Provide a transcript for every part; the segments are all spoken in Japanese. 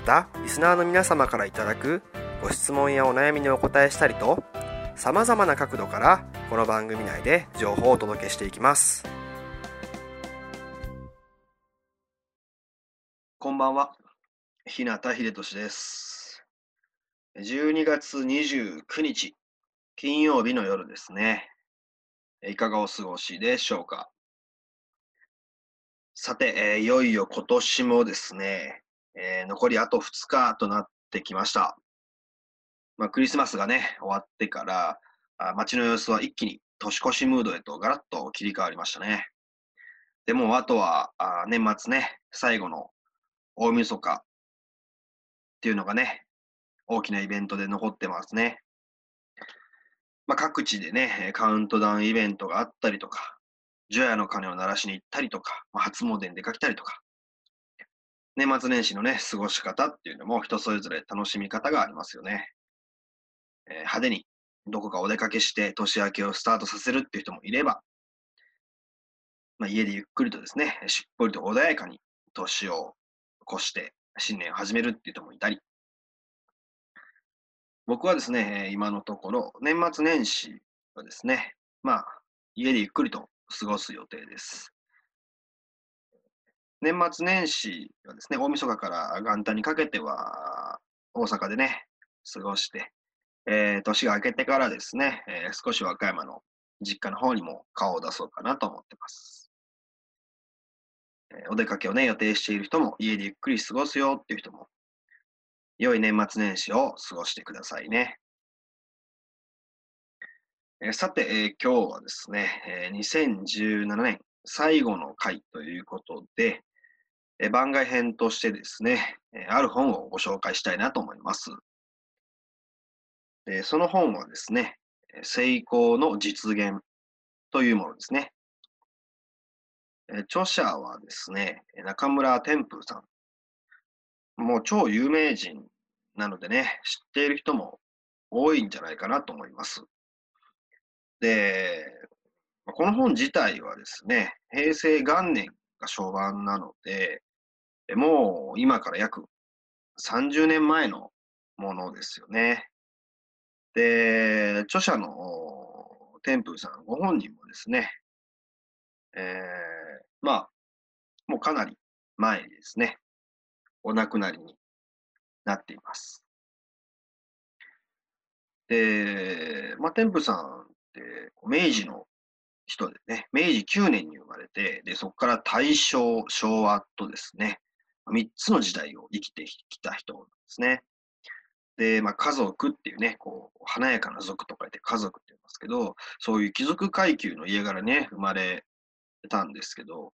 またリスナーの皆様からいただくご質問やお悩みにお答えしたりとさまざまな角度からこの番組内で情報をお届けしていきます。こんばんは。日向秀俊です。12月29日金曜日の夜ですね。いかがお過ごしでしょうか。さて、えー、いよいよ今年もですね、えー、残りあと2日となってきました。まあ、クリスマスがね、終わってから、あ街の様子は一気に年越しムードへとガラッと切り替わりましたね。でも、あとはあ年末ね、最後の大晦日っていうのがね、大きなイベントで残ってますね。まあ、各地でね、カウントダウンイベントがあったりとか、除夜の鐘を鳴らしに行ったりとか、まあ、初詣に出かけたりとか、年末年始のね、過ごし方っていうのも人それぞれ楽しみ方がありますよね。えー、派手にどこかお出かけして年明けをスタートさせるっていう人もいれば、まあ、家でゆっくりとですね、しっぽりと穏やかに年を越して新年を始めるっていう人もいたり、僕はですね、今のところ年末年始はですね、まあ、家でゆっくりと過ごす予定です。年末年始はですね、大晦日から元旦にかけては、大阪でね、過ごして、えー、年が明けてからですね、えー、少し和歌山の実家の方にも顔を出そうかなと思ってます。えー、お出かけをね、予定している人も、家でゆっくり過ごすよっていう人も、良い年末年始を過ごしてくださいね。えさて、えー、今日はですね、えー、2017年最後の回ということで、番外編としてですね、えある本をご紹介したいなと思います。その本はですね、成功の実現というものですね。著者はですね、中村天風さん。もう超有名人なのでね、知っている人も多いんじゃないかなと思います。で、この本自体はですね、平成元年が初版なので、もう今から約30年前のものですよね。で、著者の天風さんご本人もですね、えー、まあ、もうかなり前にですね、お亡くなりになっています。で、まあ、天風さんって明治の人でね、明治9年に生まれて、で、そこから大正、昭和とですね、3つの時代を生きてきた人なんですね。で、まあ、家族っていうね、こう、華やかな族と書いて家族って言いますけど、そういう貴族階級の家柄ね、生まれたんですけど、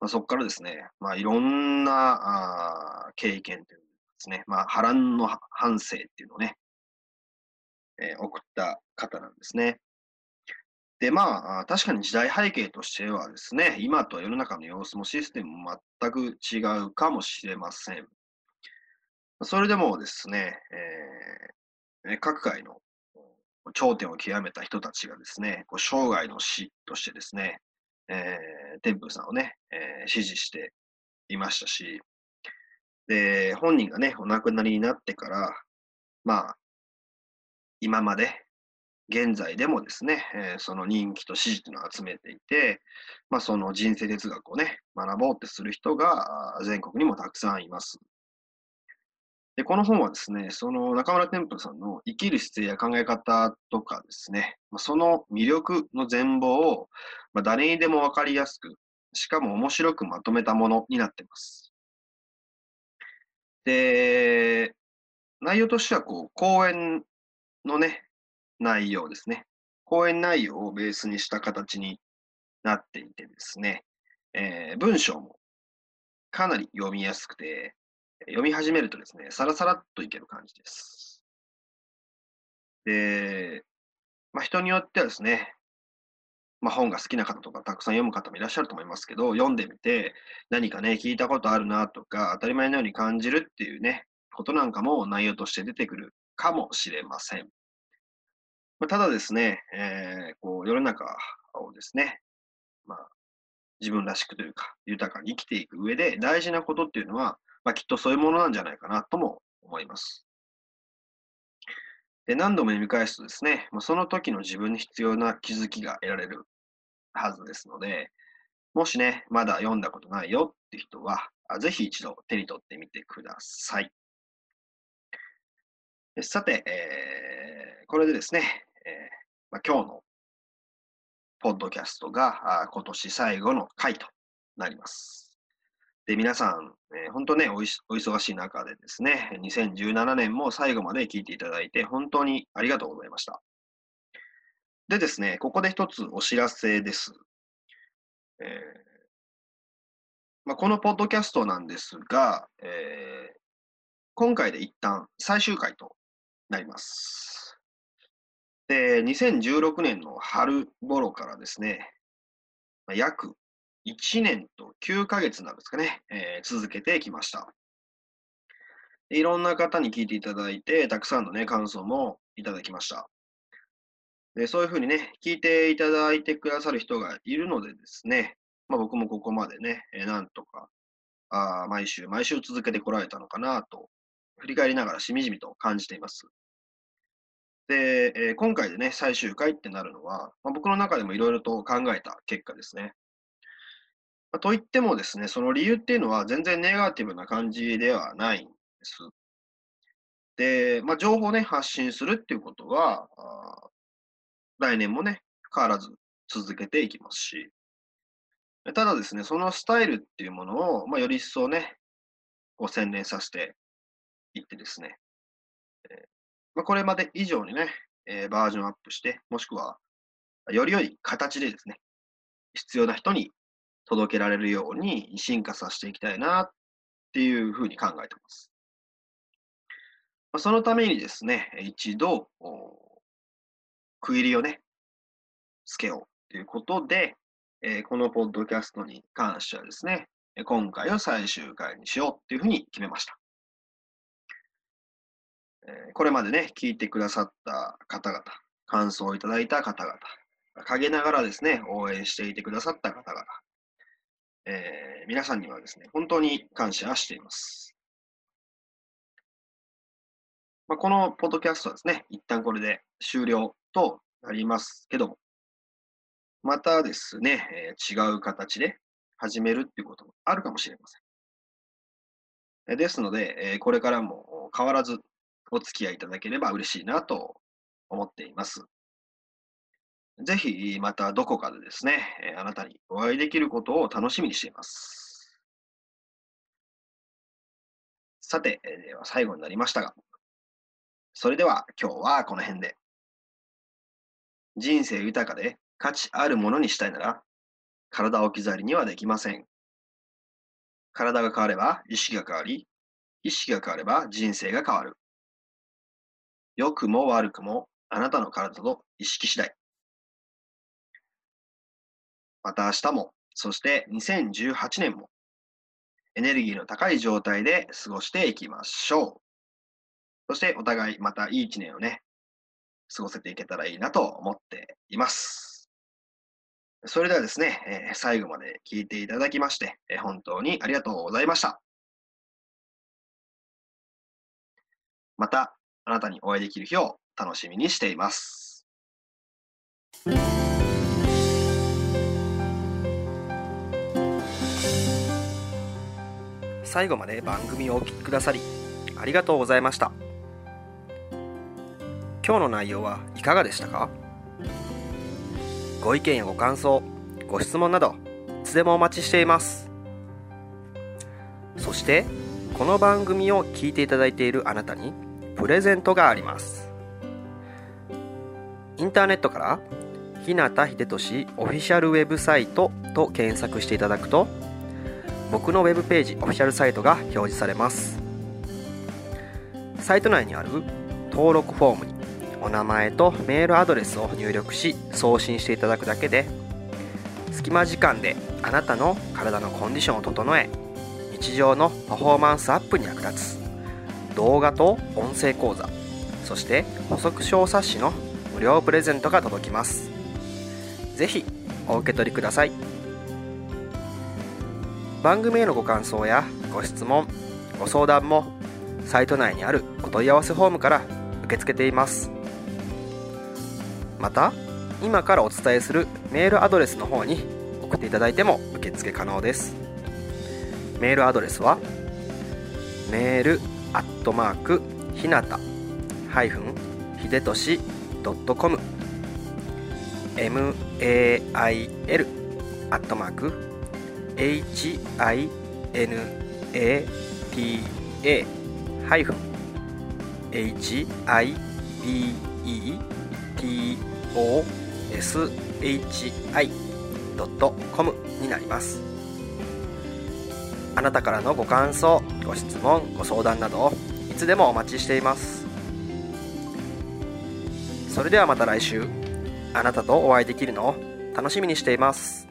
まあ、そこからですね、まあ、いろんなあ経験というですね、まあ、波乱の反省っていうのをね、えー、送った方なんですね。で、まあ、確かに時代背景としてはですね、今と世の中の様子もシステムも全く違うかもしれません。それでもですね、えー、各界の頂点を極めた人たちがですね、こう生涯の死としてですね、えー、天風さんをね、えー、支持していましたし、で、本人がね、お亡くなりになってから、まあ、今まで、現在でもですね、えー、その人気と支持というのを集めていて、まあ、その人生哲学をね、学ぼうってする人が全国にもたくさんいます。で、この本はですね、その中村天風さんの生きる姿勢や考え方とかですね、その魅力の全貌を、まあ、誰にでもわかりやすく、しかも面白くまとめたものになっています。で、内容としては、こう、講演のね、内容ですね。講演内容をベースにした形になっていてですね、えー、文章もかなり読みやすくて、読み始めるとですね、さらさらっといける感じです。で、まあ、人によってはですね、まあ、本が好きな方とかたくさん読む方もいらっしゃると思いますけど、読んでみて何かね、聞いたことあるなとか、当たり前のように感じるっていうね、ことなんかも内容として出てくるかもしれません。まあ、ただですね、えー、こう世の中をですね、まあ、自分らしくというか、豊かに生きていく上で大事なことっていうのは、まあ、きっとそういうものなんじゃないかなとも思います。で何度も読み返すとですね、まその時の自分に必要な気づきが得られるはずですので、もしね、まだ読んだことないよって人は、ぜひ一度手に取ってみてください。さて、えー、これでですね、えーまあ、今日のポッドキャストがあ今年最後の回となります。で、皆さん、えー、本当ねお、お忙しい中でですね、2017年も最後まで聞いていただいて、本当にありがとうございました。でですね、ここで一つお知らせです。えーまあ、このポッドキャストなんですが、えー、今回で一旦最終回となります。で、2016年の春頃からですね、約1年と9ヶ月なんですかね、えー、続けてきました。いろんな方に聞いていただいて、たくさんのね、感想もいただきました。でそういうふうにね、聞いていただいてくださる人がいるのでですね、まあ、僕もここまでね、えー、なんとかあ毎週毎週続けてこられたのかなと、振り返りながらしみじみと感じています。で、えー、今回でね、最終回ってなるのは、まあ、僕の中でもいろいろと考えた結果ですね。まといってもですね、その理由っていうのは全然ネガティブな感じではないんです。で、まあ、情報をね、発信するっていうことは、来年もね、変わらず続けていきますし、ただですね、そのスタイルっていうものを、まあ、より一層ね、こう洗練させていってですね、まあ、これまで以上にね、えー、バージョンアップして、もしくは、より良い形でですね、必要な人に届けられるように進化させていきたいなっていうふうに考えてます。まそのためにですね、一度、区切りをね、つけようということで、えこのポッドキャストに関してはですね、今回を最終回にしようっていうふうに決めました。えこれまでね、聞いてくださった方々、感想をいただいた方々、陰ながらですね、応援していてくださった方々、えー、皆さんにはですね、本当に感謝しています。まあ、このポッドキャストはですね、一旦これで終了となりますけども、またですね、えー、違う形で始めるっていうこともあるかもしれません。ですので、えこれからも変わらずお付き合いいただければ嬉しいなと思っています。ぜひまたどこかでですね、あなたにお会いできることを楽しみにしています。さて、では最後になりましたが、それでは今日はこの辺で。人生豊かで価値あるものにしたいなら、体を置き去りにはできません。体が変われば意識が変わり、意識が変われば人生が変わる。良くも悪くもあなたの体と意識次第。また明日も、そして2018年も、エネルギーの高い状態で過ごしていきましょう。そしてお互いまたいい一年をね、過ごせていけたらいいなと思っています。それではですね、え、最後まで聞いていただきまして、え、本当にありがとうございました。また、あなたにお会いできる日を楽しみにしています。最後まで番組をお聴きくださりありがとうございました。今日の内容はいかがでしたか？ご意見やご感想ご質問などいつでもお待ちしています。そしてこの番組を聞いていただいているあなたにプレゼントがあります。インターネットから日向秀俊オフィシャルウェブサイトと検索していただくと僕のウェブページオフィシャルサイトが表示されます。サイト内にある登録フォームにお名前とメールアドレスを入力し送信していただくだけで隙間時間であなたの体のコンディションを整え日常のパフォーマンスアップに役立つ。動画と音声講座そして補足小冊子の無料プレゼントが届きます。ぜひお受け取りください。番組へのご感想やご質問ご相談もサイト内にあるお問い合わせフォームから受け付けています。また今からお伝えするメールアドレスの方に送っていただいても受付可能です。メールアドレスはメールトマークひなたハイフンひでとし .com mail アットマーク hinata ハイフン hibetoshi.com になります。あなたからのご感想ご質問ご相談などつでもお待ちしています。それではまた来週。あなたとお会いできるのを楽しみにしています。